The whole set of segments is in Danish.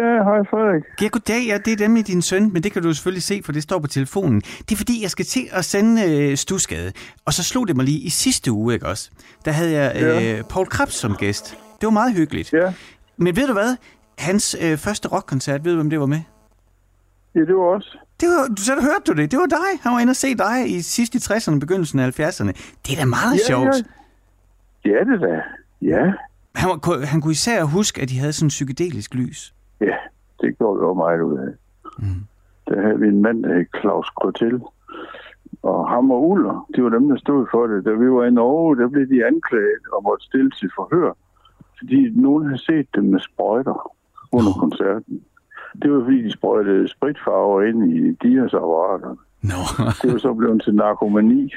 Ja, hej Frederik. Ja, goddag. Ja, det er dem i din søn, men det kan du selvfølgelig se, for det står på telefonen. Det er fordi, jeg skal til at sende øh, Stusgade. Og så slog det mig lige i sidste uge, ikke også? Der havde jeg øh, Ja. Paul Krebs som gæst. Det var meget hyggeligt. Ja, Men ved du hvad? Hans øh, første rockkoncert, ved du, hvem det var med? ja det var også. Det var, så hørte du det. Det var dig. Han var inde og se dig i sidste i 60'erne, begyndelsen af 70'erne. Det er da meget Ja, sjovt. Ja, ja det da. Ja, Han, var, han kunne især huske, at de havde sådan en psykedelisk lys. Ja, det gjorde vi også meget ud af. Mm. Der havde vi en mand, der hed Claus Krotel. Og ham og Uller, de var dem, der stod for det. Da vi var i Norge, der blev de anklaget og måtte stille til forhør. Fordi nogen havde set dem med sprøjter under koncerten. Det var fordi, de sprøjtede spritfarver ind i diasapparater. Nå. Det var så blevet til narkomani.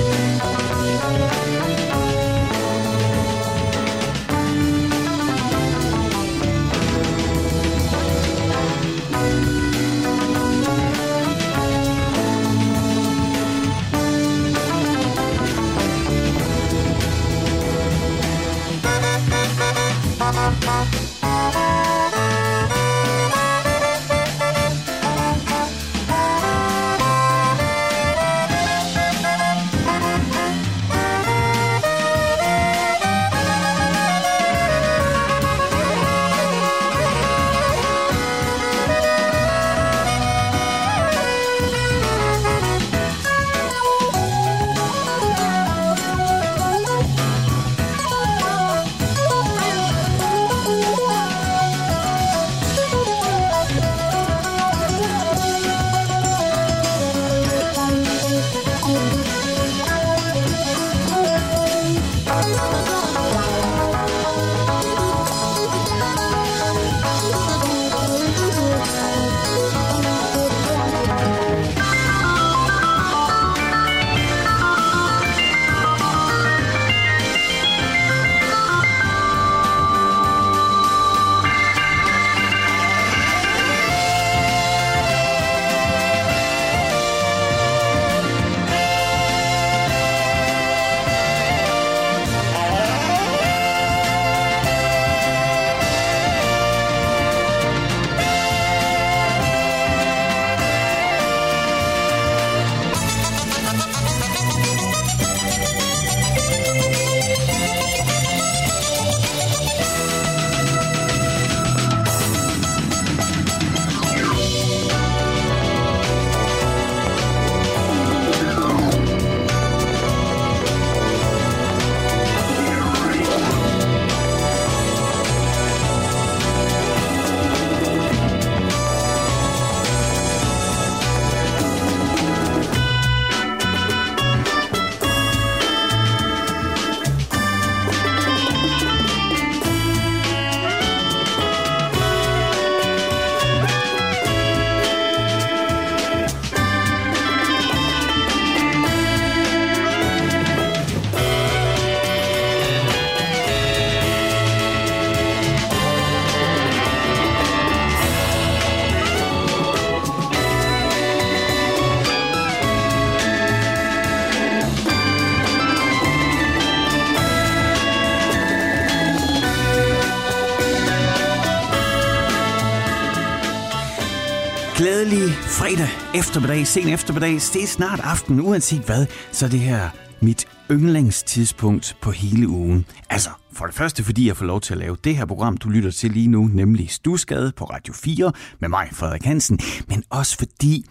Eftermiddag, sen eftermiddag, det er snart aften, uanset hvad, så er det her mit yndlingstidspunkt på hele ugen. Altså, for det første fordi jeg får lov til at lave det her program, du lytter til lige nu, nemlig Stusgade på Radio 4 med mig, Frederik Hansen, men også fordi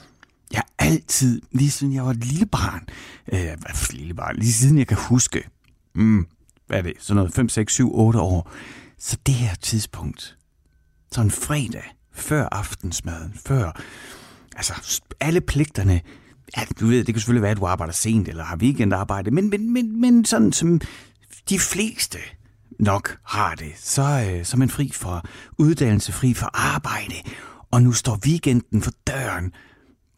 jeg altid, lige siden jeg var et lille barn, øh, hvad for lille barn, lige siden jeg kan huske, mm, hvad er det, sådan noget 5, 6, 7, 8 år, så det her tidspunkt, sådan en fredag, før aftensmaden, før altså alle pligterne, ja, du ved, det kan selvfølgelig være, at du arbejder sent eller har weekendarbejde, men, men, men, men sådan som de fleste nok har det, så, øh, så er man fri for uddannelse, fri for arbejde, og nu står weekenden for døren,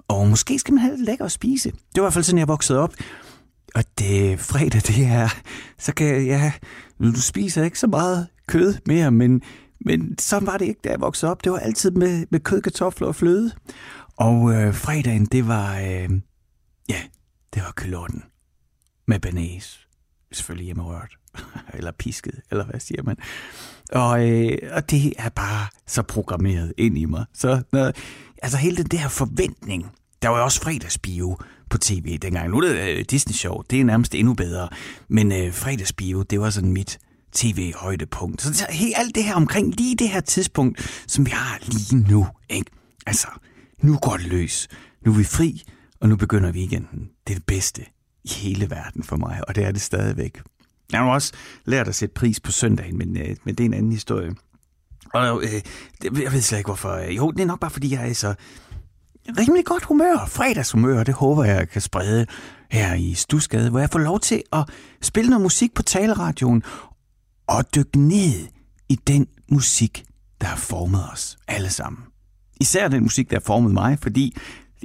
og måske skal man have lidt lækker at spise. Det var i hvert fald sådan, jeg voksede op. Og det fredag, det er, så kan jeg, ja, du spiser ikke så meget kød mere, men, men sådan var det ikke, da jeg voksede op. Det var altid med, med kød, kartofler og fløde. Og øh, fredagen, det var, øh, ja, det var kylotten med banæs. Selvfølgelig hjemmerørt, eller pisket, eller hvad siger man. Og, øh, og det er bare så programmeret ind i mig. Så når, altså hele den der forventning, der var jo også fredagsbio på tv dengang. Nu er det øh, Disney-show, det er nærmest endnu bedre. Men øh, fredagsbio, det var sådan mit tv-højdepunkt. Så, så helt alt det her omkring lige det her tidspunkt, som vi har lige nu. Ikke? Altså, nu går det løs. Nu er vi fri, og nu begynder weekenden. Det er det bedste i hele verden for mig, og det er det stadigvæk. Jeg har også lært at sætte pris på søndagen, men, øh, men det er en anden historie. Og øh, jeg ved slet ikke hvorfor. Øh, jo, det er nok bare fordi, jeg er så rimelig godt humør, fredagshumør, det håber jeg kan sprede her i Stusgade, hvor jeg får lov til at spille noget musik på taleradioen og dykke ned i den musik, der har formet os alle sammen. Især den musik, der har formet mig, fordi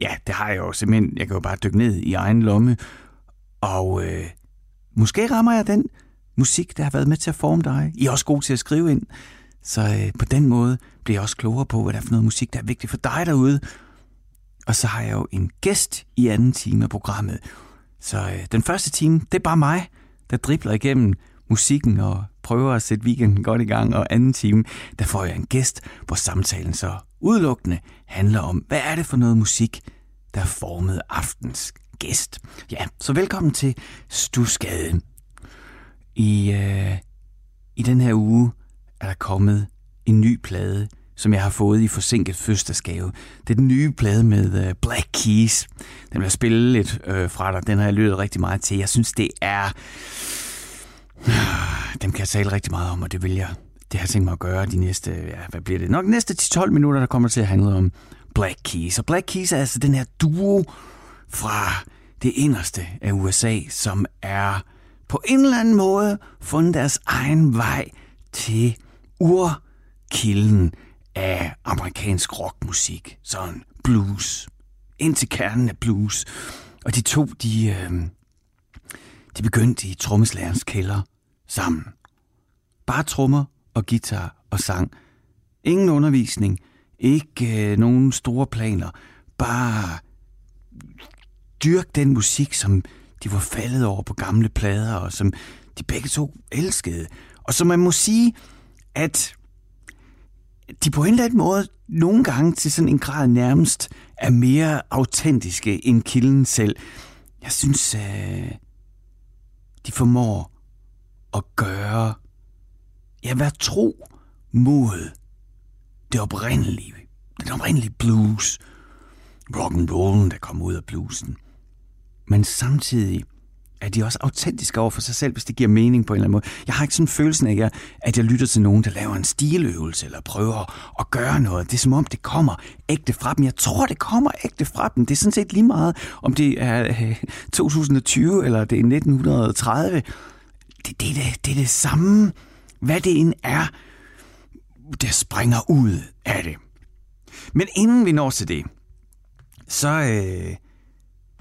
ja, det har jeg jo simpelthen, jeg kan jo bare dykke ned i egen lomme, og øh, måske rammer jeg den musik, der har været med til at forme dig. I er også god til at skrive ind, så øh, på den måde bliver jeg også klogere på, hvad der er for noget musik, der er vigtigt for dig derude, og så har jeg jo en gæst i anden time af programmet. Så øh, den første time, det er bare mig, der dribler igennem musikken og prøver at sætte weekenden godt i gang. Og anden time, der får jeg en gæst, hvor samtalen så udelukkende handler om, hvad er det for noget musik, der formede aftens gæst. Ja, så velkommen til Stusgade. I, øh, I den her uge er der kommet en ny plade som jeg har fået i forsinket fødselsdagsgave. Det er den nye plade med øh, Black Keys. Den vil jeg spille lidt øh, fra dig. Den har jeg lyttet rigtig meget til. Jeg synes, det er... Dem kan jeg tale rigtig meget om, og det vil jeg. Det har jeg tænkt mig at gøre de næste... Ja, hvad bliver det? Nok næste 10-12 minutter, der kommer til at handle om Black Keys. Og Black Keys er altså den her duo fra det inderste af USA, som er på en eller anden måde fundet deres egen vej til urkilden af amerikansk rockmusik, sådan blues, ind til kernen af blues. Og de to, de, øh, de begyndte i trommeslagerens kælder sammen. Bare trommer og guitar og sang. Ingen undervisning, ikke øh, nogen store planer. Bare dyrk den musik, som de var faldet over på gamle plader, og som de begge to elskede. Og så man må sige, at de på en eller anden måde nogle gange til sådan en grad nærmest er mere autentiske end kilden selv. Jeg synes, øh, de formår at gøre, ja, være tro mod det oprindelige, den oprindelige blues, rock and rollen, der kommer ud af bluesen. Men samtidig er de også autentiske over for sig selv, hvis det giver mening på en eller anden måde. Jeg har ikke sådan følelsen af, at jeg lytter til nogen, der laver en stiløvelse eller prøver at gøre noget. Det er som om, det kommer ægte fra dem. Jeg tror, det kommer ægte fra dem. Det er sådan set lige meget, om det er øh, 2020 eller det er 1930. Det, det, det, det er det samme, hvad det end er, der springer ud af det. Men inden vi når til det, så, øh,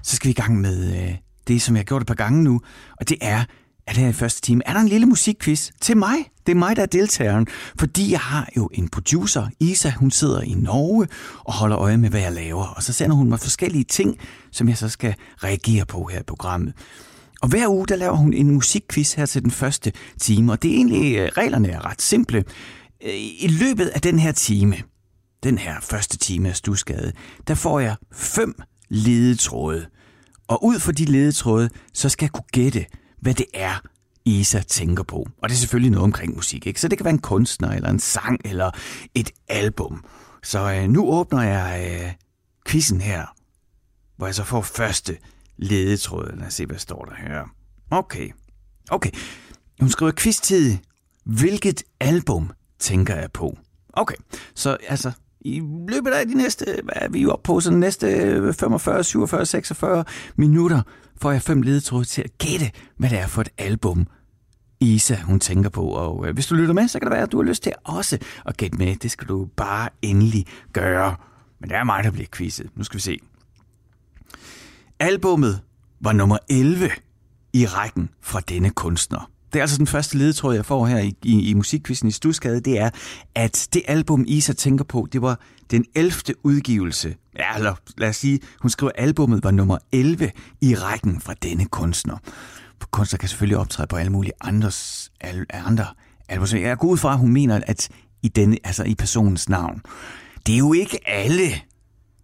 så skal vi i gang med... Øh, det, som jeg har gjort et par gange nu, og det er, at her i første time er der en lille musikquiz til mig. Det er mig, der er deltageren, fordi jeg har jo en producer, Isa, hun sidder i Norge og holder øje med, hvad jeg laver. Og så sender hun mig forskellige ting, som jeg så skal reagere på her i programmet. Og hver uge, der laver hun en musikquiz her til den første time, og det er egentlig, øh, reglerne er ret simple. Øh, I løbet af den her time, den her første time af Stusgade, der får jeg fem ledetråde. Og ud fra de ledetråde, så skal jeg kunne gætte, hvad det er, Isa tænker på. Og det er selvfølgelig noget omkring musik, ikke? Så det kan være en kunstner, eller en sang, eller et album. Så øh, nu åbner jeg øh, quizzen her, hvor jeg så får første ledetråden. Lad os se, hvad står der her. Okay. Okay. Hun skriver quiztid. Hvilket album tænker jeg på? Okay. Så altså, i løbet af de næste, hvad er vi oppe på, så de næste 45, 47, 46 minutter, får jeg fem ledetråde til at gætte, hvad det er for et album, Isa, hun tænker på. Og øh, hvis du lytter med, så kan det være, at du har lyst til også at gætte med. Det skal du bare endelig gøre. Men det er mig, der bliver quizet. Nu skal vi se. Albummet var nummer 11 i rækken fra denne kunstner. Det er altså den første ledetråd, jeg får her i, i, i musikkvisten i Stusgade, det er, at det album, Isa tænker på, det var den 11. udgivelse. Ja, eller lad os sige, hun skriver, at albummet var nummer 11 i rækken fra denne kunstner. For kunstner kan selvfølgelig optræde på alle mulige andres, alle, andre album. Jeg går ud fra, at hun mener, at i, denne, altså i personens navn. Det er jo ikke alle,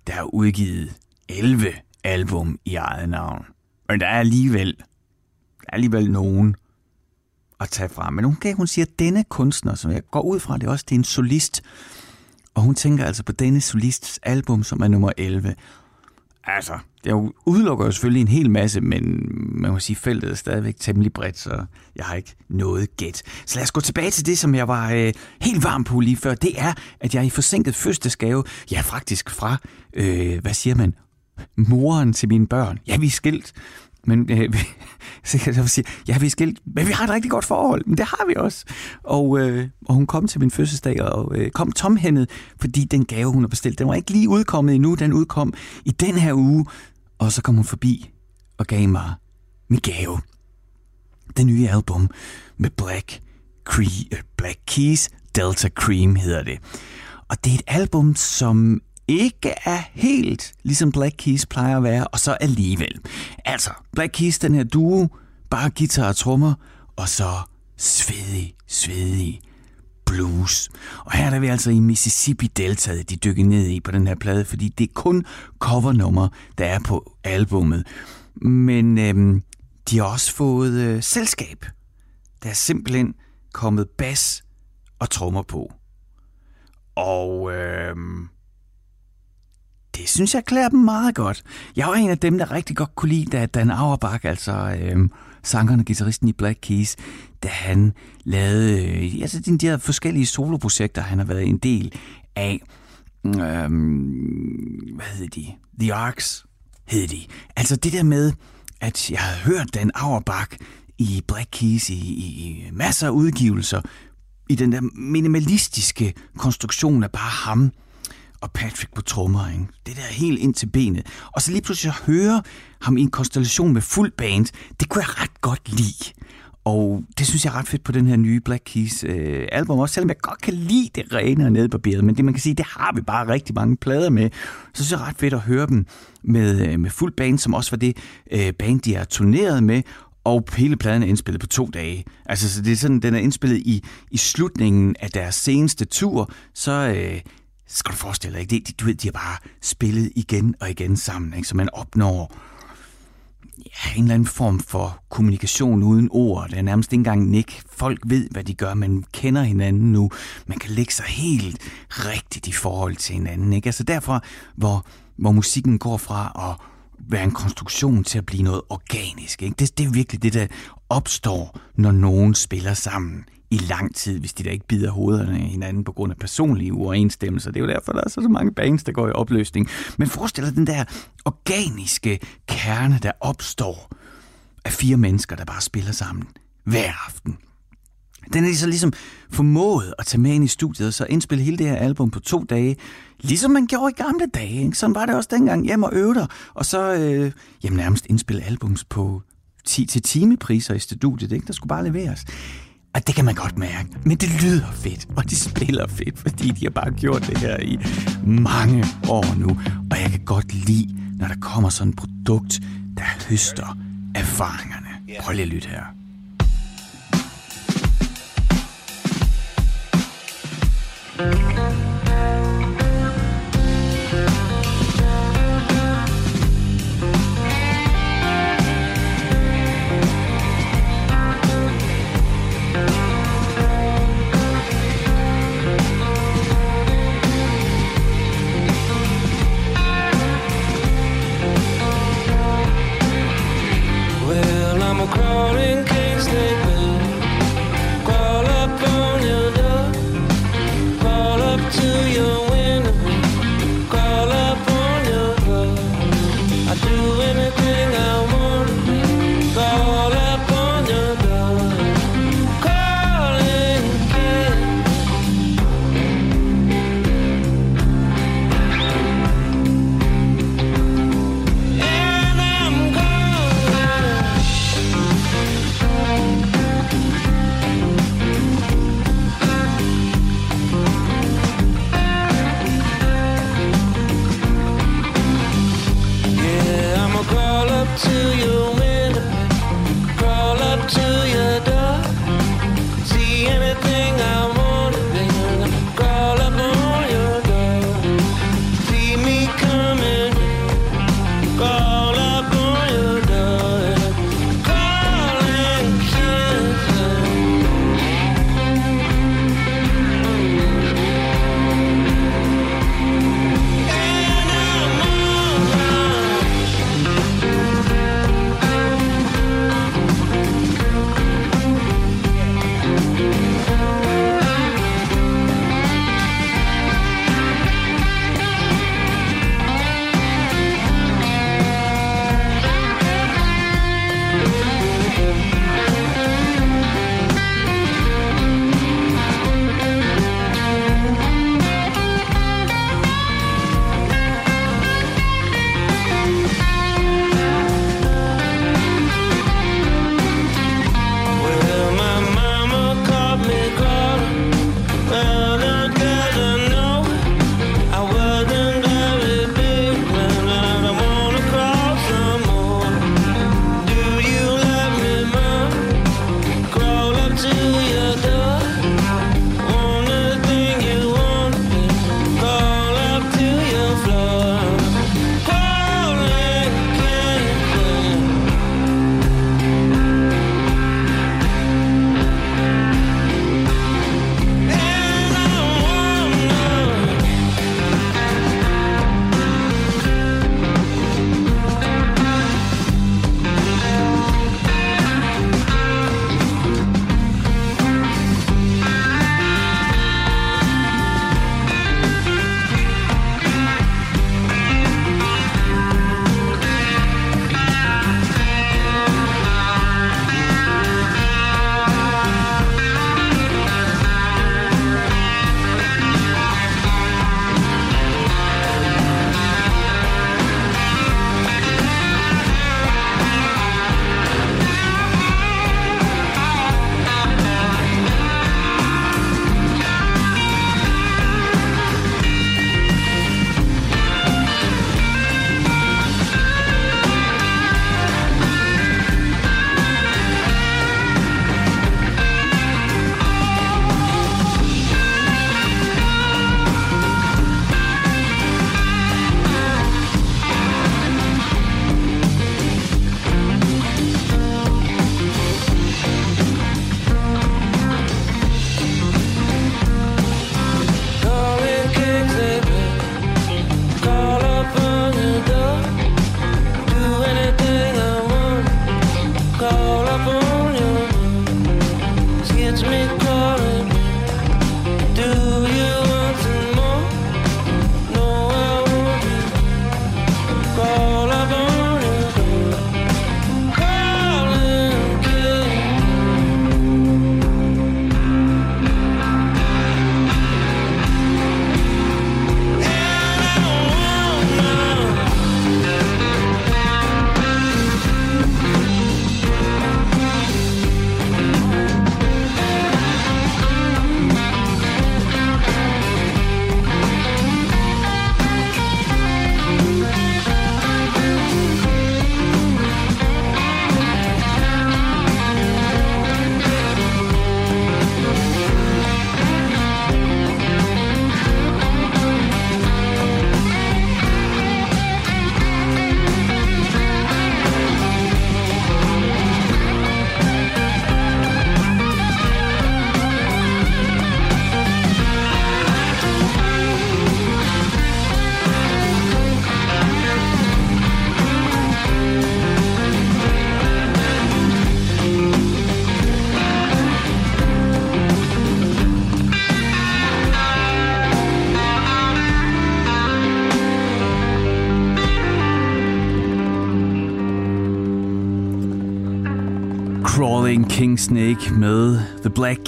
der har udgivet 11 album i eget navn. Men der er alligevel, der er alligevel nogen at tage fra. Men hun, kan, hun siger, at denne kunstner, som jeg går ud fra, det er også det er en solist. Og hun tænker altså på denne solists album, som er nummer 11. Altså, det udelukker jo selvfølgelig en hel masse, men man må sige, feltet er stadigvæk temmelig bredt, så jeg har ikke noget gæt. Så lad os gå tilbage til det, som jeg var øh, helt varm på lige før. Det er, at jeg i forsinket fødselsdagsgave, ja faktisk fra, øh, hvad siger man, moren til mine børn. Ja, vi er skilt. Men øh, så kan jeg sige, ja, vi er skilt, men vi har et rigtig godt forhold. Men det har vi også. Og, øh, og hun kom til min fødselsdag og øh, kom tomhændet, fordi den gave, hun har bestilt, den var ikke lige udkommet endnu. Den udkom i den her uge. Og så kom hun forbi og gav mig min gave. Det nye album med Black, Cree, øh, Black Keys Delta Cream hedder det. Og det er et album, som ikke er helt ligesom Black Keys plejer at være, og så alligevel. Altså, Black Keys, den her duo, bare guitar og trommer, og så svedig, svedig blues. Og her er vi altså i Mississippi Delta, de dykker ned i på den her plade, fordi det er kun covernummer, der er på albummet. Men øhm, de har også fået øh, selskab. Der er simpelthen kommet bas og trommer på. Og øhm, det synes jeg klæder dem meget godt. Jeg var en af dem, der rigtig godt kunne lide, da Dan Auerbach, altså øh, sangeren og guitaristen i Black Keys, da han lavede øh, altså de, der forskellige soloprojekter, han har været en del af. Øh, hvad hed de? The Arcs hed de. Altså det der med, at jeg havde hørt Dan Auerbach i Black Keys i, i masser af udgivelser, i den der minimalistiske konstruktion af bare ham, og Patrick på trommer, ikke? Det der helt ind til benet. Og så lige pludselig at høre ham i en konstellation med fuld band, det kunne jeg ret godt lide. Og det synes jeg er ret fedt på den her nye Black Keys øh, album, også selvom jeg godt kan lide det rene og nedbarberet, men det man kan sige, det har vi bare rigtig mange plader med. Så synes jeg er ret fedt at høre dem med, øh, med fuld band, som også var det øh, band, de har turneret med, og hele pladen er indspillet på to dage. Altså, så det er sådan, den er indspillet i, i slutningen af deres seneste tur, så øh, så skal du forestille dig, ikke? De, du ved, de har bare spillet igen og igen sammen, ikke? så man opnår ja, en eller anden form for kommunikation uden ord. Det er nærmest ikke engang nik. Folk ved, hvad de gør. Man kender hinanden nu. Man kan lægge sig helt rigtigt i forhold til hinanden. Ikke? Altså derfor, hvor, hvor musikken går fra at være en konstruktion til at blive noget organisk. Ikke? Det, det er virkelig det, der opstår, når nogen spiller sammen i lang tid, hvis de da ikke bider hovederne af hinanden på grund af personlige uoverensstemmelser. Det er jo derfor, der er så, så mange bands, der går i opløsning. Men forestil dig den der organiske kerne, der opstår af fire mennesker, der bare spiller sammen hver aften. Den er de så ligesom formået at tage med ind i studiet og så indspille hele det her album på to dage, ligesom man gjorde i gamle dage. Ikke? Sådan var det også dengang hjem og øve dig, og så øh, jamen, nærmest indspille albums på 10 til timepriser i studiet. Ikke? Der skulle bare leveres. Og det kan man godt mærke. Men det lyder fedt, og de spiller fedt, fordi de har bare gjort det her i mange år nu. Og jeg kan godt lide, når der kommer sådan et produkt, der høster erfaringerne. Prøv lige at lytte her.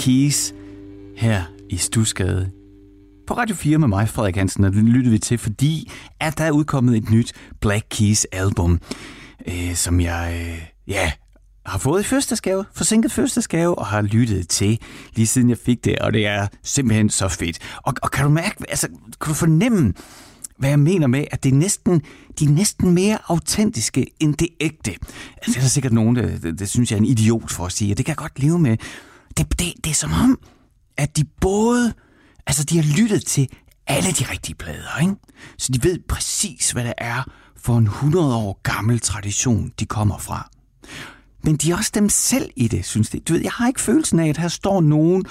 Keys her i Stusgade. På Radio 4 med mig, Frederik Hansen, og det lyttede vi til, fordi at der er udkommet et nyt Black Keys album, øh, som jeg øh, ja, har fået i fødselsdagsgave, forsinket fødselsdagsgave, og har lyttet til lige siden jeg fik det, og det er simpelthen så fedt. Og, og kan du mærke, altså, kan du fornemme, hvad jeg mener med, at det er næsten, de er næsten mere autentiske end det ægte. Altså, det er der sikkert nogen, der, det, det synes jeg er en idiot for at sige, og det kan jeg godt leve med. Det, det, det er som om, at de både, altså de har lyttet til alle de rigtige plader, ikke? Så de ved præcis, hvad det er for en 100 år gammel tradition, de kommer fra. Men de er også dem selv i det, synes de. Du ved, jeg har ikke følelsen af, at her står nogen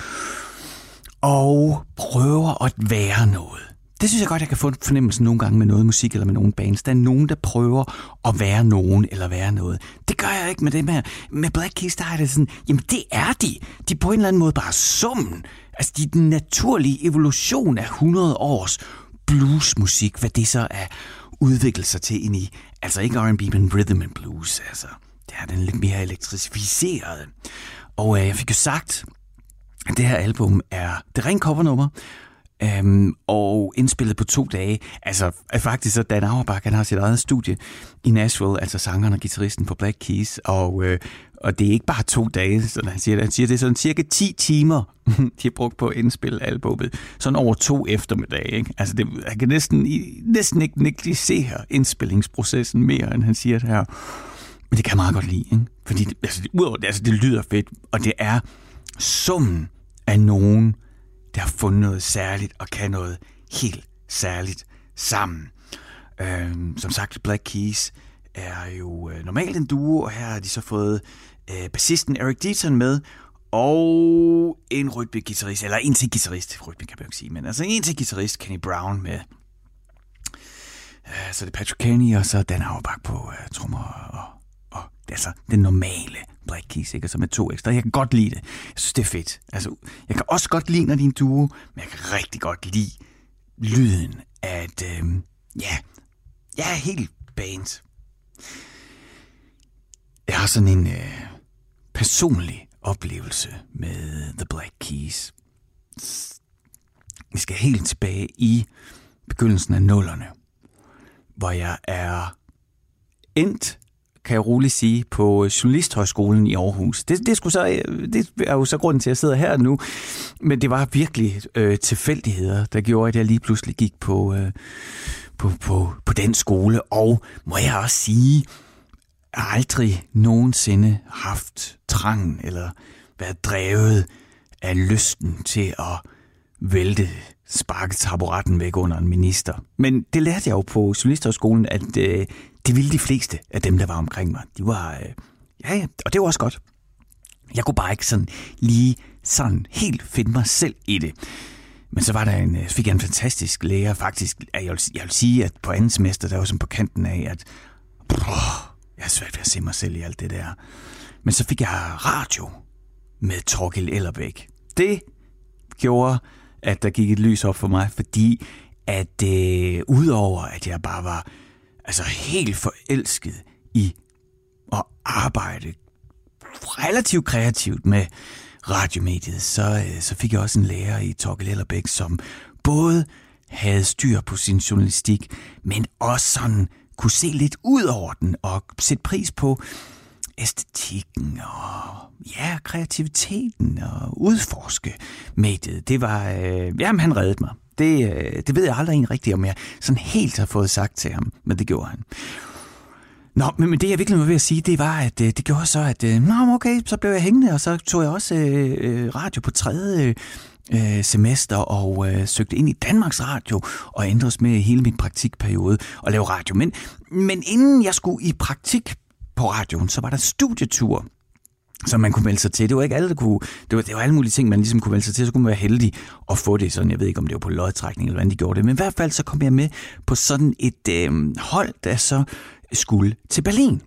og prøver at være noget. Det synes jeg godt, jeg kan få fornemmelsen nogle gange med noget musik eller med nogle bands. Der er nogen, der prøver at være nogen eller være noget. Det gør jeg ikke med det med. Med Black Keys, der er det sådan, jamen det er de. De er på en eller anden måde bare summen. Altså de er den naturlige evolution af 100 års bluesmusik, hvad det så er udviklet sig til ind i. Altså ikke R&B, men rhythm and blues. Altså, det er den lidt mere elektrificerede. Og øh, jeg fik jo sagt, at det her album er det rent covernummer, Øhm, og indspillet på to dage. Altså øh, faktisk så Dan Auerbach, han har sit eget studie i Nashville, altså sangeren og gitarristen på Black Keys, og, øh, og det er ikke bare to dage, sådan han siger. Han siger, det er sådan cirka 10 timer, de har brugt på at indspille albumet. Sådan over to eftermiddage. Ikke? Altså det, han kan næsten, næsten ikke negligere indspillingsprocessen mere, end han siger det her. Men det kan jeg meget godt lide, ikke? Fordi altså, udover det, altså, det lyder fedt, og det er summen af nogen, der har fundet noget særligt og kan noget helt særligt sammen. Øh, som sagt, Black Keys er jo øh, normalt en duo, og her har de så fået øh, bassisten Eric Deaton med, og en rytme-gitarrist, eller en til guitarist, rytme kan man jo ikke sige, men altså en til guitarist, Kenny Brown med. Øh, så det er Patrick Kenny, og så Dan Auerbach på øh, trommer og, og altså den normale Black Keys, Og så med to ekstra. Jeg kan godt lide det. Jeg synes, det er fedt. Altså, jeg kan også godt lide, når din duo, men jeg kan rigtig godt lide lyden af øh, ja, jeg er helt banet. Jeg har sådan en øh, personlig oplevelse med The Black Keys. Vi skal helt tilbage i begyndelsen af nullerne, hvor jeg er endt kan jeg roligt sige, på øh, Journalisthøjskolen i Aarhus. Det, det, skulle så, øh, det er jo så grunden til, at jeg sidder her nu. Men det var virkelig øh, tilfældigheder, der gjorde, at jeg lige pludselig gik på, øh, på, på, på den skole. Og må jeg også sige, jeg har aldrig nogensinde haft trangen eller været drevet af lysten til at vælte sparke taburetten væk under en minister. Men det lærte jeg jo på Journalisthøjskolen, at øh, det ville de fleste af dem, der var omkring mig. De var, øh, ja, ja, og det var også godt. Jeg kunne bare ikke sådan lige sådan helt finde mig selv i det. Men så var der en, øh, så fik jeg en fantastisk lærer, faktisk, jeg vil, jeg vil sige, at på anden semester, der var som på kanten af, at brrr, jeg har svært ved at se mig selv i alt det der. Men så fik jeg radio med Torgild Ellerbæk. Det gjorde, at der gik et lys op for mig, fordi at øh, udover at jeg bare var altså helt forelsket i at arbejde relativt kreativt med radiomediet, så, øh, så fik jeg også en lærer i Torkel Ellerbæk, som både havde styr på sin journalistik, men også sådan kunne se lidt ud over den og sætte pris på æstetikken og ja, kreativiteten og udforske mediet. Det var, øh, jamen han reddede mig. Det, øh, det ved jeg aldrig en rigtigt, om jeg sådan helt har fået sagt til ham, men det gjorde han. Nå, men, men det jeg virkelig var ved at sige, det var, at øh, det gjorde så, at øh, nå, okay, så blev jeg hængende, og så tog jeg også øh, øh radio på tredje øh, semester og øh, søgte ind i Danmarks Radio og ændredes med hele min praktikperiode og lave radio. Men, men inden jeg skulle i praktik på radioen, så var der studietur som man kunne melde sig til. Det var ikke alle, der kunne... Det var, det var alle mulige ting, man ligesom kunne melde sig til. Så kunne man være heldig at få det sådan. Jeg ved ikke, om det var på lodtrækning eller hvordan de gjorde det. Men i hvert fald så kom jeg med på sådan et øh, hold, der så skulle til Berlin.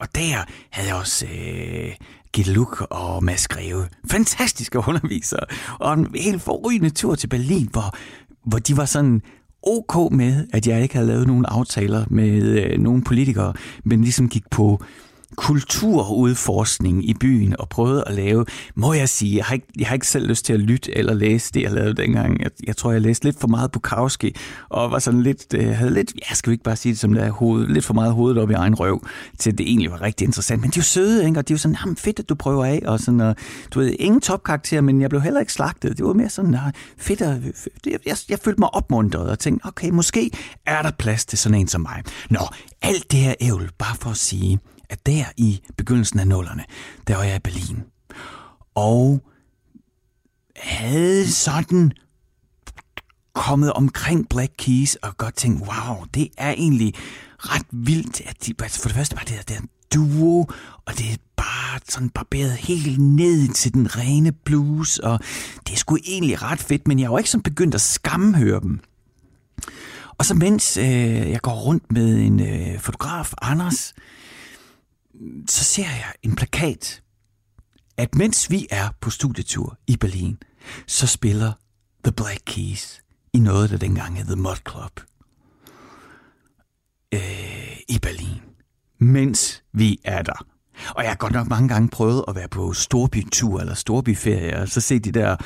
Og der havde jeg også øh, Gitte Luk og Mads Greve. Fantastiske undervisere. Og en helt forrygende tur til Berlin, hvor, hvor de var sådan ok med, at jeg ikke havde lavet nogen aftaler med øh, nogen politikere, men ligesom gik på kulturudforskning i byen og prøvede at lave, må jeg sige, jeg har ikke, jeg har ikke selv lyst til at lytte eller læse det, jeg lavede dengang. Jeg, jeg tror, jeg læste lidt for meget Bukowski, og var sådan lidt, øh, havde lidt, jeg skal ikke bare sige det som det er, hoved, lidt for meget hovedet op i egen røv, til det egentlig var rigtig interessant. Men de er jo søde, ikke? og de er jo sådan, jamen fedt, at du prøver af, og sådan, og, du ved, ingen topkarakter, men jeg blev heller ikke slagtet. Det var mere sådan, nej, fedt, at, jeg, jeg, jeg følte mig opmuntret og tænkte, okay, måske er der plads til sådan en som mig. Nå, alt det her ævl, bare for at sige, at der i begyndelsen af nullerne, der var jeg i Berlin. Og havde sådan kommet omkring Black Keys og godt tænkt, wow, det er egentlig ret vildt. At de, altså, for det første var det der duo, og det er bare sådan barberet helt ned til den rene blues, og det er sgu egentlig ret fedt, men jeg var ikke sådan begyndt at skamhøre dem. Og så mens øh, jeg går rundt med en øh, fotograf, Anders, så ser jeg en plakat, at mens vi er på studietur i Berlin, så spiller The Black Keys i noget, der dengang hed The Mud Club øh, i Berlin, mens vi er der. Og jeg har godt nok mange gange prøvet at være på storbytur eller storbyferie, og så se de der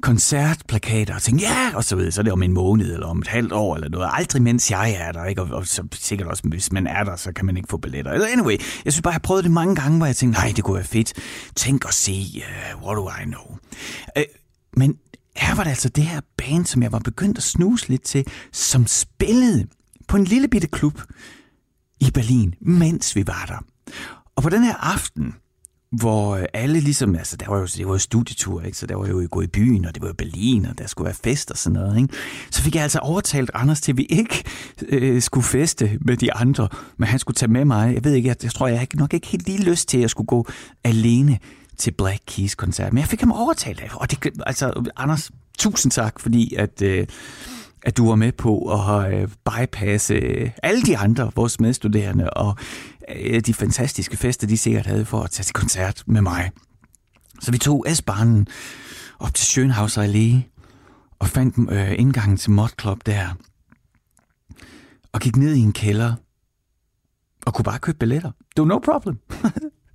koncertplakater og tænkte, ja, og så videre, så er det om en måned eller om et halvt år eller noget. Aldrig mens jeg er der, ikke? Og, og så sikkert også, hvis man er der, så kan man ikke få billetter. Eller anyway, jeg synes bare, jeg har prøvet det mange gange, hvor jeg tænkte, nej, det kunne være fedt. Tænk og se, uh, what do I know? Uh, men her var det altså det her band, som jeg var begyndt at snuse lidt til, som spillede på en lille bitte klub i Berlin, mens vi var der. Og på den her aften, hvor øh, alle ligesom, altså der var jo, det var jo studietur, ikke? så der var jo gå i byen, og det var jo Berlin, og der skulle være fest og sådan noget. Ikke? Så fik jeg altså overtalt Anders til, at vi ikke øh, skulle feste med de andre, men han skulle tage med mig. Jeg ved ikke, jeg, jeg tror, jeg har nok ikke helt lige lyst til, at jeg skulle gå alene til Black Keys koncert, men jeg fik ham overtalt af, og det, altså Anders, tusind tak, fordi at... Øh, at du var med på at øh, bypasse øh, alle de andre, vores medstuderende, og Øh, de fantastiske fester, de sikkert havde for at tage til koncert med mig. Så vi tog S-banen op til Schönhauser Allé og fandt øh, indgangen til Mod Club der. Og gik ned i en kælder og kunne bare købe billetter. Det var no problem.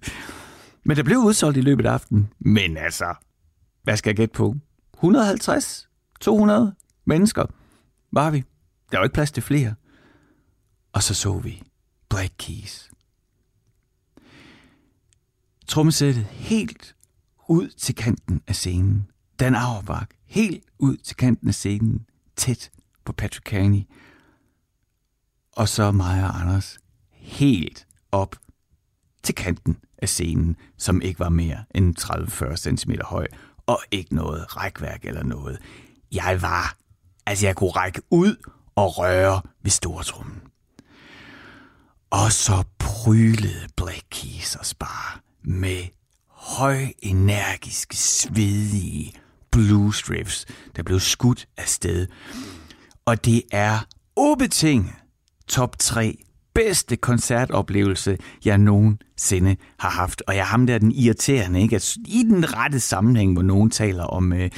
Men det blev udsolgt i løbet af aftenen. Men altså, hvad skal jeg gætte på? 150? 200 mennesker var vi. Der var ikke plads til flere. Og så så vi Black Keys. Trommesættet helt ud til kanten af scenen. Dan Auerbach helt ud til kanten af scenen, tæt på Patrick Carney. Og så mig og Anders helt op til kanten af scenen, som ikke var mere end 30-40 cm høj, og ikke noget rækværk eller noget. Jeg var Altså, jeg kunne række ud og røre ved stortrummen. Og så prylede Black Keys os bare med højenergiske, svedige blues riffs, der blev skudt af sted. Og det er ubetinget top 3 bedste koncertoplevelse, jeg nogensinde har haft. Og jeg er ham der den irriterende, ikke? At i den rette sammenhæng, hvor nogen taler om, øh,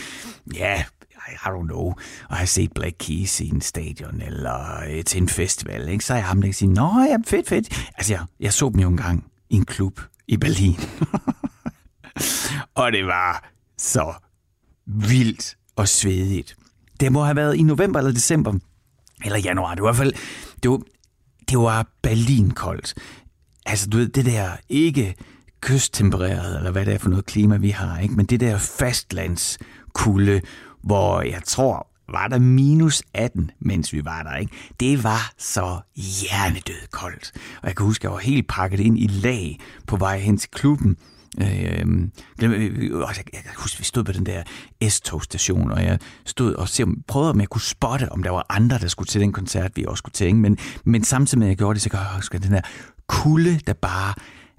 ja, i don't know, og har set Black Keys i en stadion eller øh, til en festival, ikke? så er jeg ham, der kan sige, nå ja, fedt, fedt. Altså, jeg, jeg så dem jo engang i en klub i Berlin. og det var så vildt og svedigt. Det må have været i november eller december, eller januar. Det var i hvert fald, det var, det var Berlin koldt. Altså, du ved, det der ikke kysttempereret, eller hvad det er for noget klima, vi har, ikke? men det der fastlandskulde, hvor jeg tror, var der minus 18, mens vi var der. Ikke? Det var så hjernedød koldt. Og jeg kan huske, at jeg var helt pakket ind i lag på vej hen til klubben. Øhm, øh, øh, øh, jeg kan huske, at vi stod på den der S-togstation, og jeg stod og prøvede, om jeg kunne spotte, om der var andre, der skulle til den koncert, vi også skulle til. Men, men samtidig med, at jeg gjorde det, så kan jeg huske, at den der kulde, der bare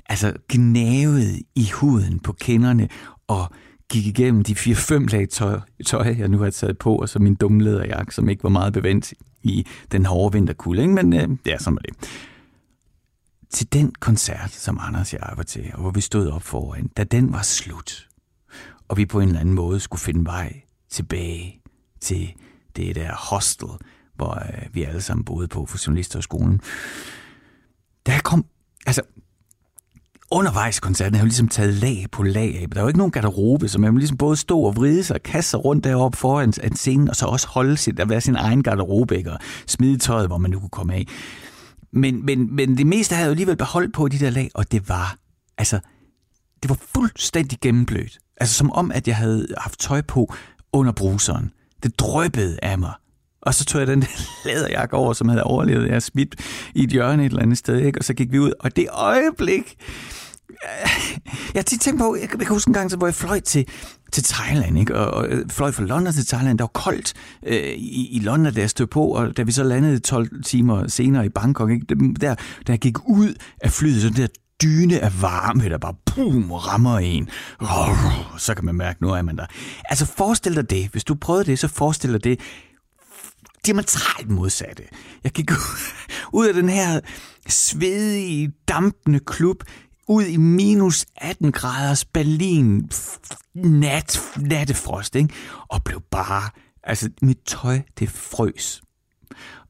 altså, gnavede i huden på kinderne, og gik igennem de 4-5 lag tøj, tøj, jeg nu har taget på, og så min dumme læderjakke, som ikke var meget bevendt i den hårde vinterkulde. Ikke? Men øh, det er sådan det. Til den koncert, som Anders og jeg var til, og hvor vi stod op foran, da den var slut, og vi på en eller anden måde skulle finde vej tilbage til det der hostel, hvor øh, vi alle sammen boede på for skolen. der kom, altså, undervejs koncerten har jo ligesom taget lag på lag af. Der er jo ikke nogen garderobe, så man må ligesom både stå og vride sig og kaste sig rundt deroppe foran en scenen, og så også holde sit, at være sin egen garderobe, ikke? og smide tøjet, hvor man nu kunne komme af. Men, men, men det meste havde jo alligevel beholdt på de der lag, og det var, altså, det var fuldstændig gennemblødt. Altså som om, at jeg havde haft tøj på under bruseren. Det drøbbede af mig. Og så tog jeg den der læderjakke over, som havde overlevet. Jeg smidt i et hjørne et eller andet sted, ikke? og så gik vi ud. Og det øjeblik, jeg har tit tænkt på, jeg kan huske en gang, hvor jeg fløj til, til Thailand, ikke? Og, og øh, fløj fra London til Thailand. Der var koldt øh, i, i London, da jeg stod på, og da vi så landede 12 timer senere i Bangkok, ikke? Der, der jeg gik ud af flyet, så der dyne af varme, der bare boom, rammer en. Oh, så kan man mærke, nu er man der. Altså forestil dig det. Hvis du prøvede det, så forestil dig det diametralt modsatte. Jeg gik ud af den her svedige, dampende klub, ud i minus 18 graders Berlin, nat, nattefrost, ikke? og blev bare, altså mit tøj, det frøs.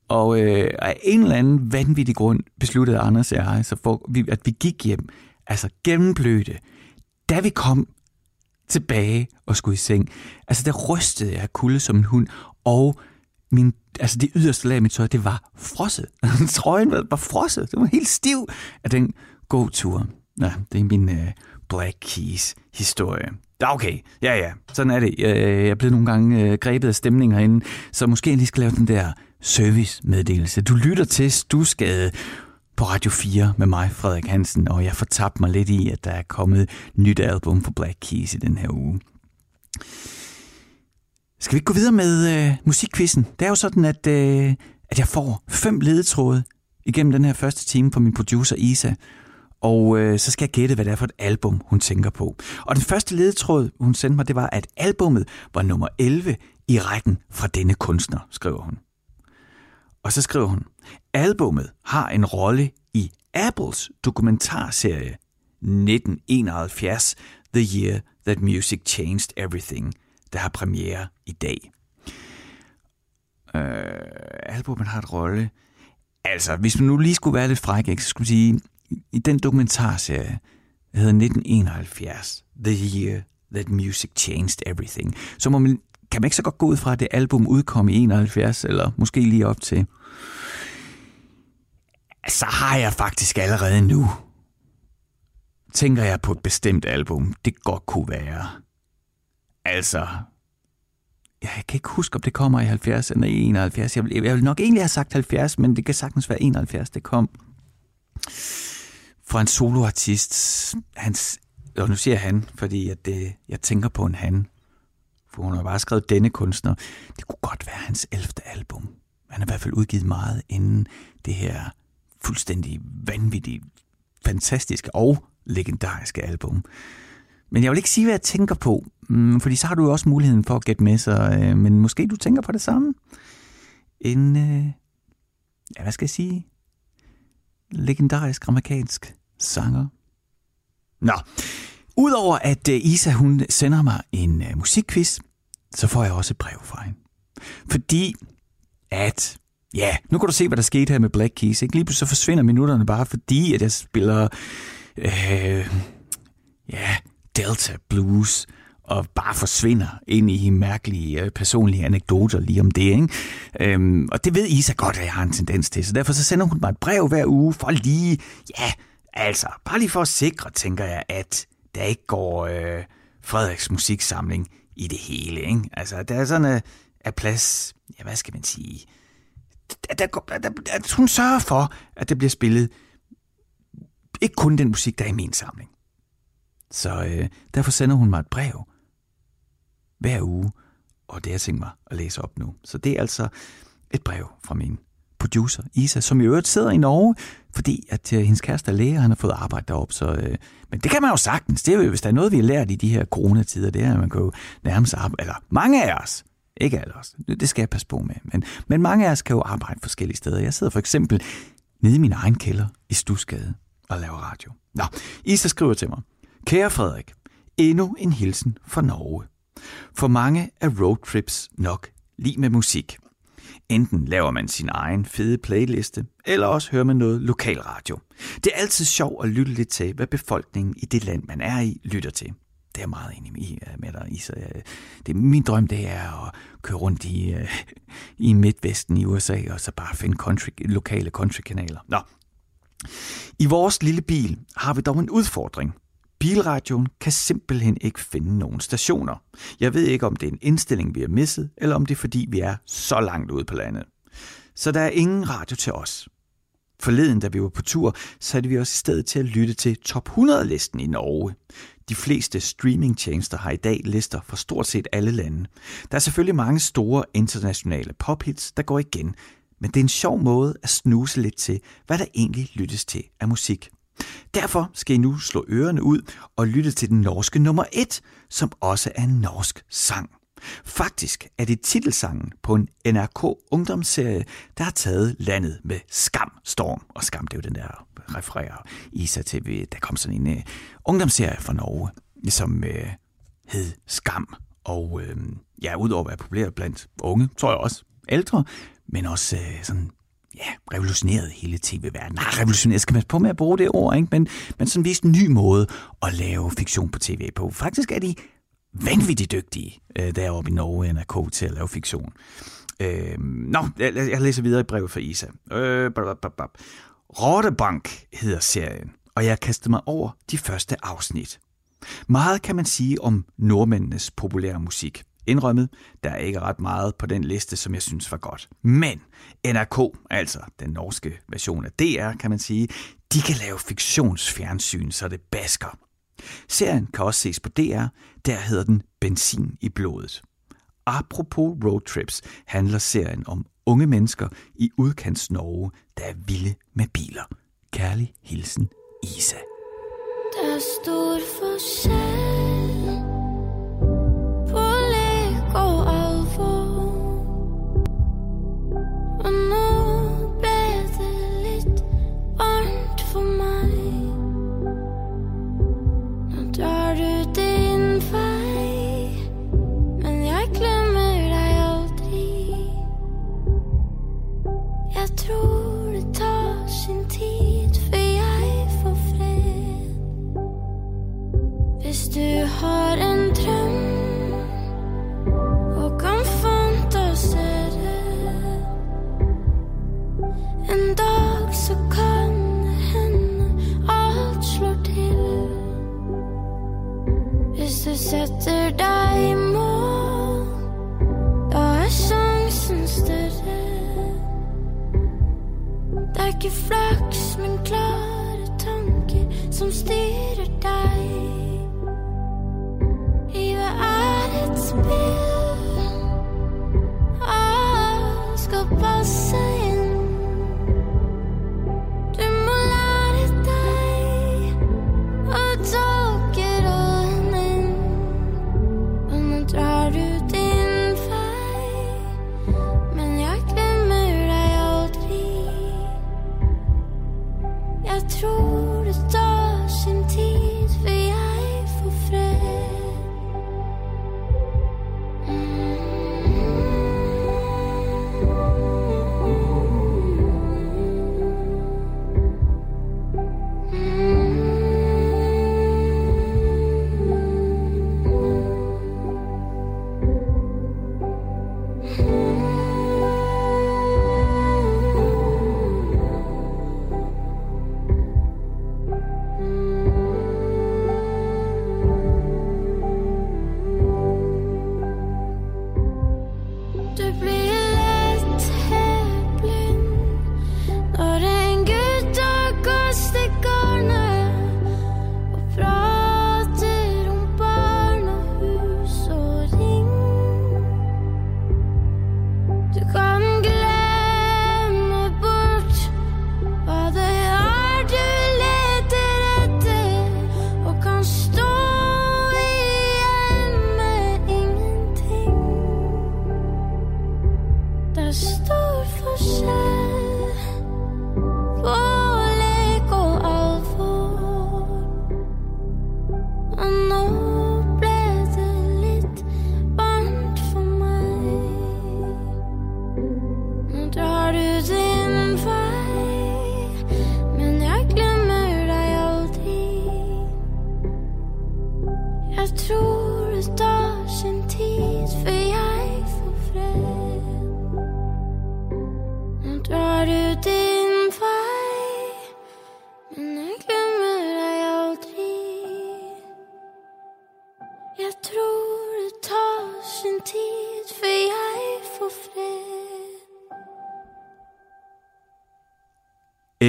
Og øh, af en eller anden vanvittig grund besluttede Anders og jeg, så for, vi, at vi gik hjem, altså gennemblødte. Da vi kom tilbage og skulle i seng, altså der rystede jeg kulde som en hund, og min, altså det yderste lag af mit tøj, det var frosset. Trøjen var, var frosset. Det var helt stiv af den gåtur. Ja, det er min uh, Black Keys historie. Okay. Ja, ja. Sådan er det. Jeg, øh, jeg er blevet nogle gange uh, grebet af stemning herinde, så måske jeg lige skal lave den der service-meddelelse. Du lytter til Stusgade på Radio 4 med mig, Frederik Hansen, og jeg fortabte mig lidt i, at der er kommet nyt album for Black Keys i den her uge. Skal vi ikke gå videre med øh, musikquizzen? Det er jo sådan, at, øh, at jeg får fem ledetråde igennem den her første time fra min producer Isa, og øh, så skal jeg gætte, hvad det er for et album, hun tænker på. Og den første ledetråd, hun sendte mig, det var, at albummet var nummer 11 i rækken fra denne kunstner, skriver hun. Og så skriver hun, albummet har en rolle i Apples dokumentarserie 1971, The Year That Music Changed Everything, der har premiere i dag. Øh, albumet har et rolle. Altså, hvis man nu lige skulle være lidt fræk, ikke, så skulle sige, i den dokumentarserie, der hedder 1971, The Year That Music Changed Everything, så må man, kan man ikke så godt gå ud fra, at det album udkom i 71, eller måske lige op til. Så har jeg faktisk allerede nu, tænker jeg på et bestemt album, det godt kunne være. Altså, jeg kan ikke huske, om det kommer i 70 eller 71. Jeg vil, jeg vil nok egentlig have sagt 70, men det kan sagtens være 71, det kom fra en soloartist. Hans, og nu siger jeg han, fordi at det, jeg tænker på en han. For hun har bare skrevet denne kunstner. Det kunne godt være hans 11. album. Han har i hvert fald udgivet meget inden det her fuldstændig vanvittige, fantastiske og legendariske album. Men jeg vil ikke sige, hvad jeg tænker på, mm, fordi så har du jo også muligheden for at gætte med, så, øh, men måske du tænker på det samme. En, øh, ja, hvad skal jeg sige, legendarisk amerikansk sanger. Nå, udover at øh, Isa hun sender mig en øh, musikquiz, så får jeg også et brev fra hende. Fordi at, ja, nu kan du se, hvad der skete her med Black Keys. Ikke? Lige pludselig så forsvinder minutterne bare, fordi at jeg spiller, øh, ja, Delta Blues og bare forsvinder ind i mærkelige øh, personlige anekdoter lige om det. Ikke? Øhm, og det ved Isa godt, at jeg har en tendens til, så derfor så sender hun mig et brev hver uge for lige, ja, altså, bare lige for at sikre, tænker jeg, at der ikke går øh, Frederiks musiksamling i det hele. Ikke? Altså, der er sådan øh, en er plads, ja, hvad skal man sige, at, der, der, der, at hun sørger for, at det bliver spillet ikke kun den musik, der er i min samling. Så øh, derfor sender hun mig et brev hver uge, og det har jeg tænkt mig at læse op nu. Så det er altså et brev fra min producer, Isa, som i øvrigt sidder i Norge, fordi at øh, hendes kæreste er læge, og han har fået arbejde deroppe. Så, øh, men det kan man jo sagtens. Det er jo, hvis der er noget, vi har lært i de her coronatider, det er, at man kan jo nærmest arbejde, eller mange af os, ikke alle os, det skal jeg passe på med, men, men mange af os kan jo arbejde forskellige steder. Jeg sidder for eksempel nede i min egen kælder i Stusgade og laver radio. Nå, Isa skriver til mig, Kære Frederik, endnu en hilsen fra Norge. For mange er roadtrips nok lige med musik. Enten laver man sin egen fede playliste, eller også hører man noget lokalradio. Det er altid sjovt at lytte lidt til, hvad befolkningen i det land, man er i, lytter til. Det er meget enig med øh, dig i. Så øh, det, min drøm det er at køre rundt i, øh, i Midtvesten i USA, og så bare finde country, lokale countrykanaler. Nå. I vores lille bil har vi dog en udfordring. Bilradioen kan simpelthen ikke finde nogen stationer. Jeg ved ikke, om det er en indstilling, vi har misset, eller om det er, fordi vi er så langt ude på landet. Så der er ingen radio til os. Forleden, da vi var på tur, satte vi os i stedet til at lytte til top 100-listen i Norge. De fleste streamingtjenester har i dag lister fra stort set alle lande. Der er selvfølgelig mange store internationale pophits, der går igen, men det er en sjov måde at snuse lidt til, hvad der egentlig lyttes til af musik. Derfor skal I nu slå ørerne ud og lytte til den norske nummer 1, som også er en norsk sang. Faktisk er det titelsangen på en NRK ungdomsserie, der har taget landet med Skam Storm. Og Skam, det er jo den der refererer Isa til, der kom sådan en uh, ungdomsserie fra Norge, som uh, hed Skam. Og uh, ja, udover at være populær blandt unge, tror jeg også ældre, men også uh, sådan ja, revolutionerede hele tv-verdenen. Nej, revolutioneret skal man på med at bruge det ord, ikke? Men, men sådan vist en ny måde at lave fiktion på tv på. Faktisk er de vanvittigt dygtige øh, deroppe i Norge NRK til at lave fiktion. Øh, nå, jeg, jeg læser videre i brevet fra Isa. Øh, Rottebank hedder serien, og jeg kastede mig over de første afsnit. Meget kan man sige om nordmændenes populære musik. Indrømmet, der er ikke ret meget på den liste, som jeg synes var godt. Men NRK, altså den norske version af DR, kan man sige, de kan lave fiktionsfjernsyn, så det basker. Serien kan også ses på DR, der hedder den Benzin i blodet. Apropos roadtrips handler serien om unge mennesker i udkants Norge, der er vilde med biler. Kærlig hilsen, Isa. Der står forskel du har en dröm och en fantasera En dag så kan hända allt slår till Hvis du sätter dig i mål då är chansen större Det er ikke flaks, men klare tanker som styrer dig. Ask Alt skal.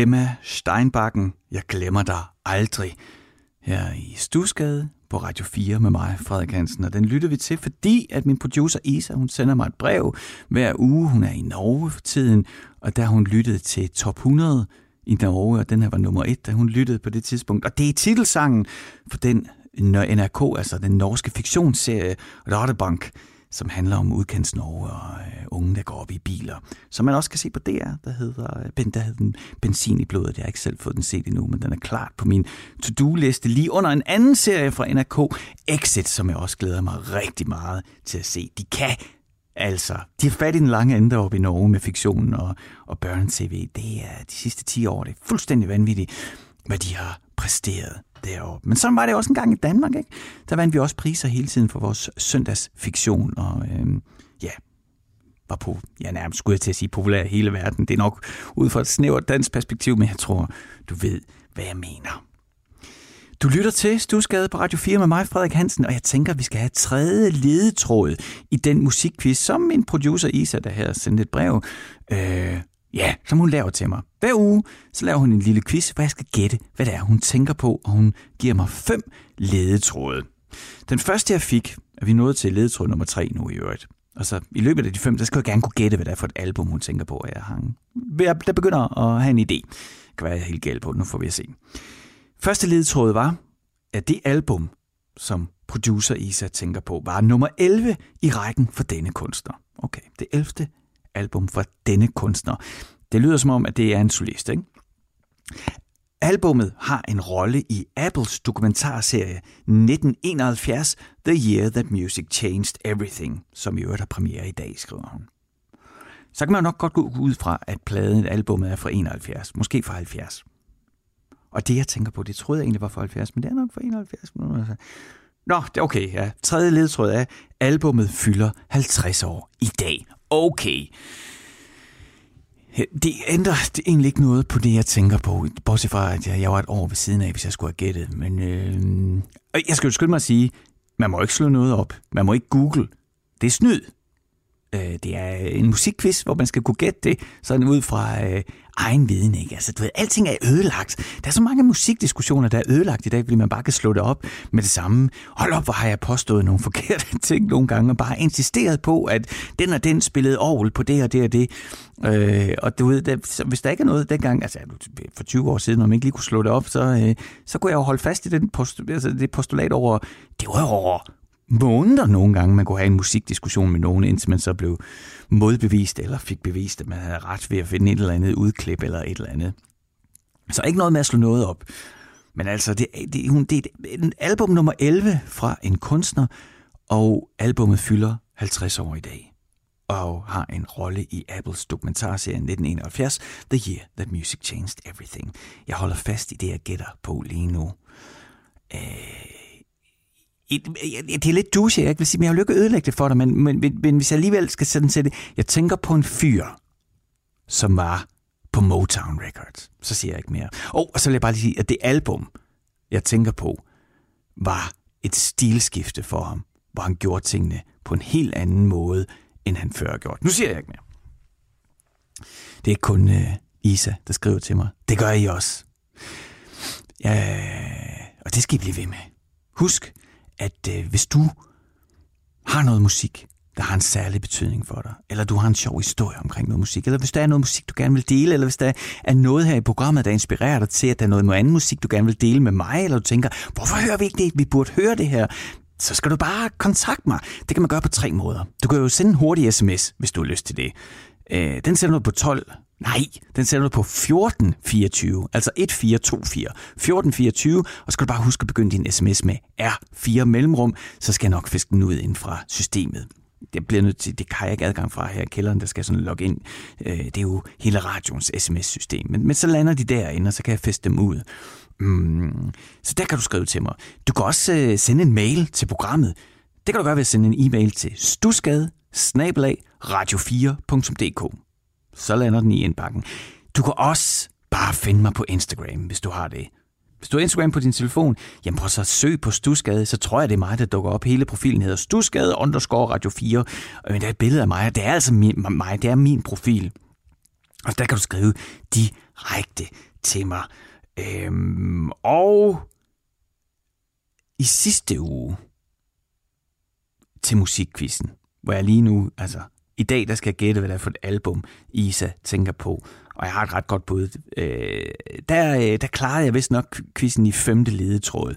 Emma Steinbakken, jeg glemmer dig aldrig. Her i Stusgade på Radio 4 med mig, Frederik Hansen. Og den lytter vi til, fordi at min producer Isa, hun sender mig et brev hver uge. Hun er i Norge for tiden, og der hun lyttede til top 100 i Norge, og den her var nummer et, da hun lyttede på det tidspunkt. Og det er titelsangen for den NRK, altså den norske fiktionsserie Radebank, som handler om udkants Norge og øh, unge, der går op i biler. Som man også kan se på DR, der hedder, øh, der hedder den Benzin i blodet. Jeg har ikke selv fået den set endnu, men den er klart på min to-do-liste lige under en anden serie fra NRK, Exit, som jeg også glæder mig rigtig meget til at se. De kan Altså, de har fat i den lange ende deroppe i Norge med fiktionen og, og børne-tv. Det er de sidste 10 år, det er fuldstændig vanvittigt, hvad de har præsteret deroppe. Men sådan var det også engang i Danmark, ikke? Der vandt vi også priser hele tiden for vores søndagsfiktion, og øh, ja, var på, ja nærmest skulle jeg til at sige populær i hele verden. Det er nok ud fra et snævert dansk perspektiv, men jeg tror, du ved, hvad jeg mener. Du lytter til Stusgade på Radio 4 med mig, Frederik Hansen, og jeg tænker, at vi skal have tredje ledetråd i den musikquiz, som min producer Isa, der her sendte et brev, øh, ja, som hun laver til mig. Hver uge, så laver hun en lille quiz, hvor jeg skal gætte, hvad det er, hun tænker på, og hun giver mig fem ledetråde. Den første, jeg fik, er vi nået til ledetråd nummer tre nu i øvrigt. Og så i løbet af de fem, der skal jeg gerne kunne gætte, hvad det er for et album, hun tænker på, at jeg har. Der begynder at have en idé. Det kan være, jeg er helt galt på det. Nu får vi at se. Første ledetråd var, at det album, som producer Isa tænker på, var nummer 11 i rækken for denne kunstner. Okay, det 11 album for denne kunstner. Det lyder som om, at det er en solist, ikke? Albummet har en rolle i Apples dokumentarserie 1971, The Year That Music Changed Everything, som i øvrigt har premiere i dag, skriver hun. Så kan man nok godt gå ud fra, at pladen, albummet er fra 71, måske fra 70. Og det, jeg tænker på, det troede jeg egentlig var fra 70, men det er nok fra 71. Nå, det er okay, ja. Tredje ledtråd er, albummet fylder 50 år i dag. Okay. Det ændrer det egentlig ikke noget på det, jeg tænker på. Bortset fra, at jeg, jeg var et år ved siden af, hvis jeg skulle have gættet. Men øh, jeg skal jo skynde mig at sige, man må ikke slå noget op. Man må ikke google. Det er snyd. Øh, det er en musikquiz, hvor man skal kunne gætte det sådan ud fra øh, egen viden. Ikke? Altså, du ved, alting er ødelagt. Der er så mange musikdiskussioner, der er ødelagt i dag, fordi man bare kan slå det op med det samme. Hold op, hvor har jeg påstået nogle forkerte ting nogle gange, og bare insisteret på, at den og den spillede ovl på det og det og det. Øh, og du ved, der, hvis der ikke er noget dengang, altså for 20 år siden, når man ikke lige kunne slå det op, så, øh, så kunne jeg jo holde fast i den post, altså, det postulat over, det var over måneder nogle gange, man kunne have en musikdiskussion med nogen, indtil man så blev modbevist eller fik bevist, at man havde ret ved at finde et eller andet udklip eller et eller andet. Så ikke noget med at slå noget op. Men altså, det, det, det er en album nummer 11 fra en kunstner, og albummet fylder 50 år i dag og har en rolle i Apples dokumentarserie 1971, The Year That Music Changed Everything. Jeg holder fast i det, jeg gætter på lige nu. Øh, det er lidt douche, jeg vil sige, men jeg har ikke ødelægge det for dig, men, men, men, men hvis jeg alligevel skal sådan sætte jeg tænker på en fyr, som var på Motown Records. Så siger jeg ikke mere. Oh, og så vil jeg bare lige sige, at det album, jeg tænker på, var et stilskifte for ham, hvor han gjorde tingene på en helt anden måde, end han før har gjort. Nu siger jeg ikke mere. Det er ikke kun uh, Isa, der skriver til mig. Det gør I også. Ja, og det skal I blive ved med. Husk, at øh, hvis du har noget musik, der har en særlig betydning for dig, eller du har en sjov historie omkring noget musik, eller hvis der er noget musik, du gerne vil dele, eller hvis der er noget her i programmet, der inspirerer dig til, at der er noget, med anden musik, du gerne vil dele med mig, eller du tænker, hvorfor hører vi ikke det? Vi burde høre det her. Så skal du bare kontakte mig. Det kan man gøre på tre måder. Du kan jo sende en hurtig sms, hvis du har lyst til det. Øh, den sender du på 12 Nej, den sætter du på 1424, altså 1424. 1424, og så skal du bare huske at begynde din sms med R4 mellemrum, så skal jeg nok fiske den ud ind fra systemet. Det bliver nødt til, det kan jeg ikke adgang fra her i kælderen, der skal sådan logge ind. Øh, det er jo hele radions sms-system. Men, men så lander de derinde, og så kan jeg feste dem ud. Mm, så der kan du skrive til mig. Du kan også øh, sende en mail til programmet. Det kan du gøre ved at sende en e-mail til stusgade radio4.dk så lander den i indbakken. Du kan også bare finde mig på Instagram, hvis du har det. Hvis du har Instagram på din telefon, jamen prøv så at søg på Stusgade, så tror jeg, det er mig, der dukker op. Hele profilen hedder Stusgade underscore Radio 4. Men der er et billede af mig, det er altså min, mig, det er min profil. Og der kan du skrive direkte til mig. Øhm, og i sidste uge til musikquizzen, hvor jeg lige nu, altså i dag, der skal jeg gætte, hvad det er for et album, Isa tænker på. Og jeg har et ret godt bud. Øh, der, øh, der klarede jeg vist nok quizzen i femte ledetråd.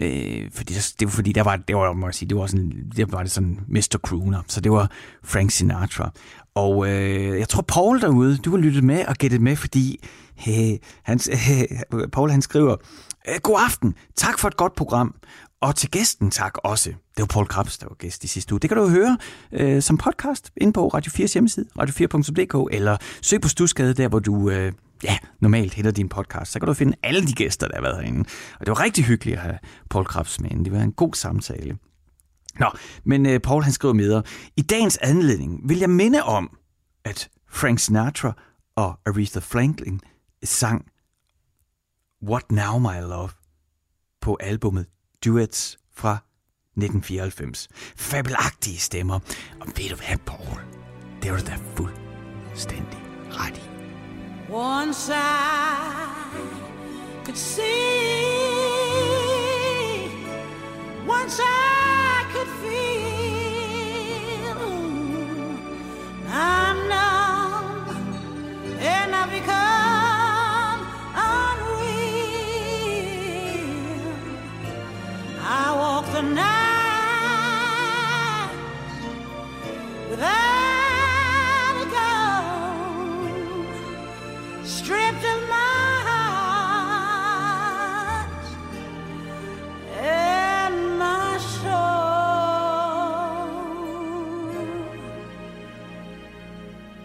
Øh, fordi det, det var fordi, der var, det var, må jeg sige, det var sådan, det var det sådan Mr. Crooner, så det var Frank Sinatra. Og øh, jeg tror, Paul derude, du har lyttet med og gættet med, fordi øh, hey, han, hey, Paul han skriver, øh, God aften, tak for et godt program. Og til gæsten tak også. Det var Paul Krabs, der var gæst i sidste uge. Det kan du jo høre øh, som podcast ind på Radio 4's hjemmeside, radio4.dk, eller søg på Stusgade, der hvor du øh, ja, normalt henter din podcast. Så kan du finde alle de gæster, der har været herinde. Og det var rigtig hyggeligt at have Paul Krabs med Det var en god samtale. Nå, men øh, Paul han skriver med. I dagens anledning vil jeg minde om, at Frank Sinatra og Aretha Franklin sang What Now My Love på albummet Duets fra 1994. Fabelagtige stemmer. Og ved du hvad, Paul? Det var du da fuldstændig ret i. Once I could see, once I could feel, I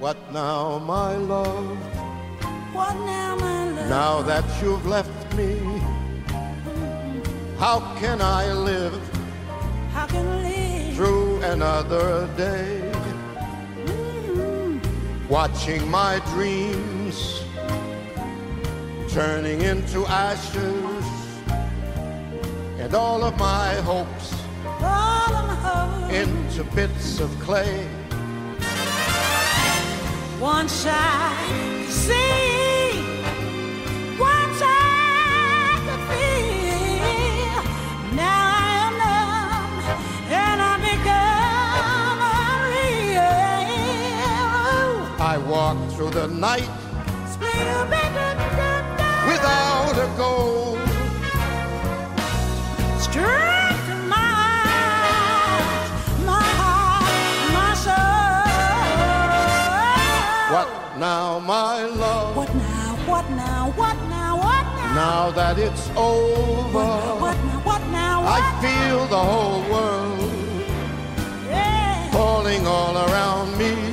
What now, my love? What now, my love? Now that you've left me, how can I live? How can I live through another day? Mm-hmm. Watching my dreams turning into ashes, and all of my hopes into bits of clay. Once I see, once I could feel, now I am numb and I become unreal. I walk through the night without a goal. My love? What now? What now? What now? What now? Now that it's over, what now? What now? What now? I feel the whole world yeah. falling all around me.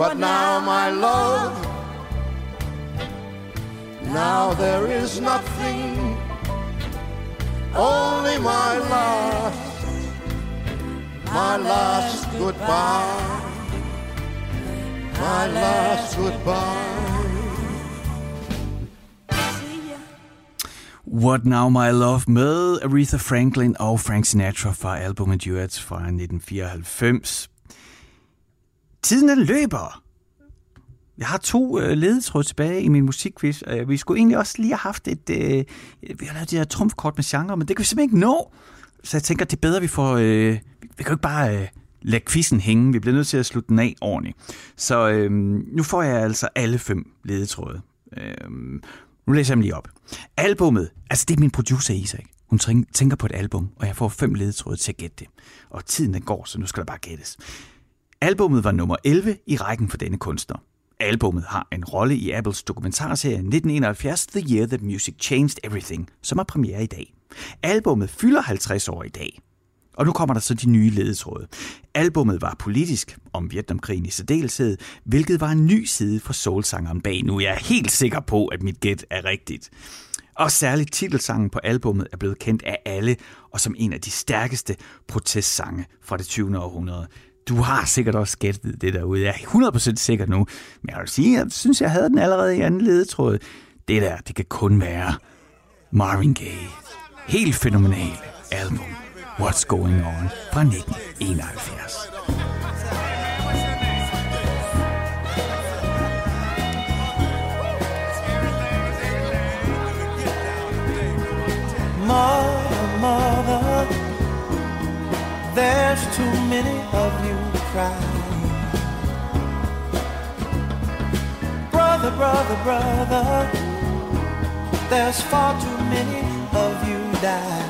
What now, my love? Now there is nothing, only my last, my last goodbye, my last goodbye. What Now My Love med Aretha Franklin og Frank Sinatra fra albumet Duets fra 1994. Tiden den løber. Jeg har to øh, ledetråde tilbage i min musikquiz. Øh, vi skulle egentlig også lige have haft et... Øh, vi har lavet det her trumfkort med genre, men det kan vi simpelthen ikke nå. Så jeg tænker, det er bedre, vi får... Øh, vi kan jo ikke bare øh, lade quizzen hænge. Vi bliver nødt til at slutte den af ordentligt. Så øh, nu får jeg altså alle fem ledetråde. Øh, nu læser jeg dem lige op. Albummet, altså det er min producer Isak. Hun tænker på et album, og jeg får fem ledetråde til at gætte det. Og tiden den går, så nu skal der bare gættes. Albummet var nummer 11 i rækken for denne kunstner. Albummet har en rolle i Apples dokumentarserie 1971 The Year That Music Changed Everything, som er premiere i dag. Albummet fylder 50 år i dag. Og nu kommer der så de nye ledetråde. Albummet var politisk, om Vietnamkrigen i særdeleshed, hvilket var en ny side for soulsangeren bag. Nu er jeg helt sikker på, at mit gæt er rigtigt. Og særligt titelsangen på albummet er blevet kendt af alle, og som en af de stærkeste protestsange fra det 20. århundrede. Du har sikkert også gættet det derude. Jeg er 100% sikker nu. Men jeg vil sige, jeg synes, jeg havde den allerede i anden ledetråd. Det der, det kan kun være Marvin Gaye. Helt fænomenal album. What's Going On fra 1971. Mama there's too many of you crying. Brother, brother, brother, there's far too many of you dying.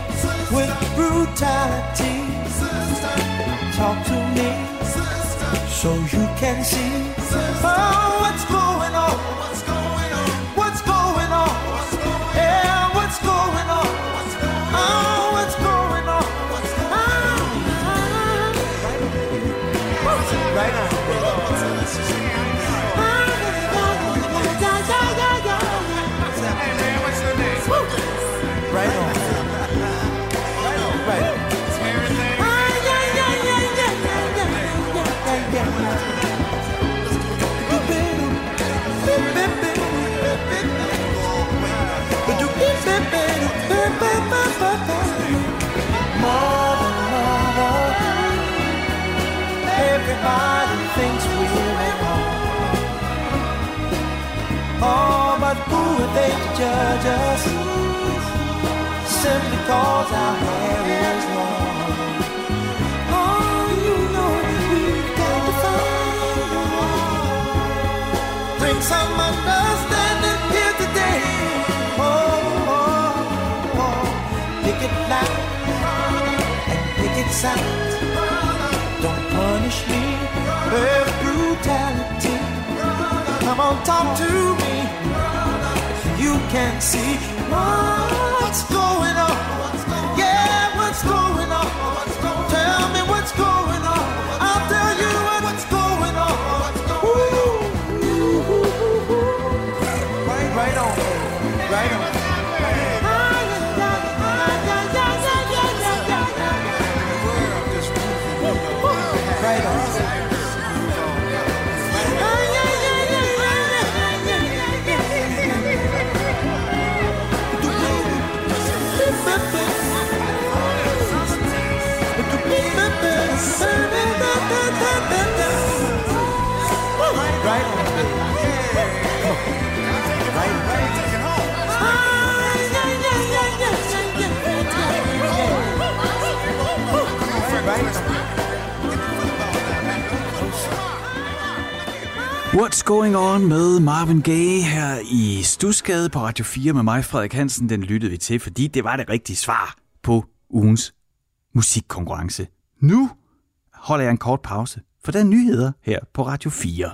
with brutality. Talk to me so you can see oh, what's going Oh, but who are they to judge us? Simply cause our hair is long. Oh, you know we've got to find. Bring some understanding here today. Oh, oh, oh. pick it loud and pick it sound. Don't punish me with brutality. On, talk to me. You can't see what's going on. What's Going On med Marvin Gaye her i Stusgade på Radio 4 med mig, Frederik Hansen. Den lyttede vi til, fordi det var det rigtige svar på ugens musikkonkurrence. Nu holder jeg en kort pause, for der er nyheder her på Radio 4.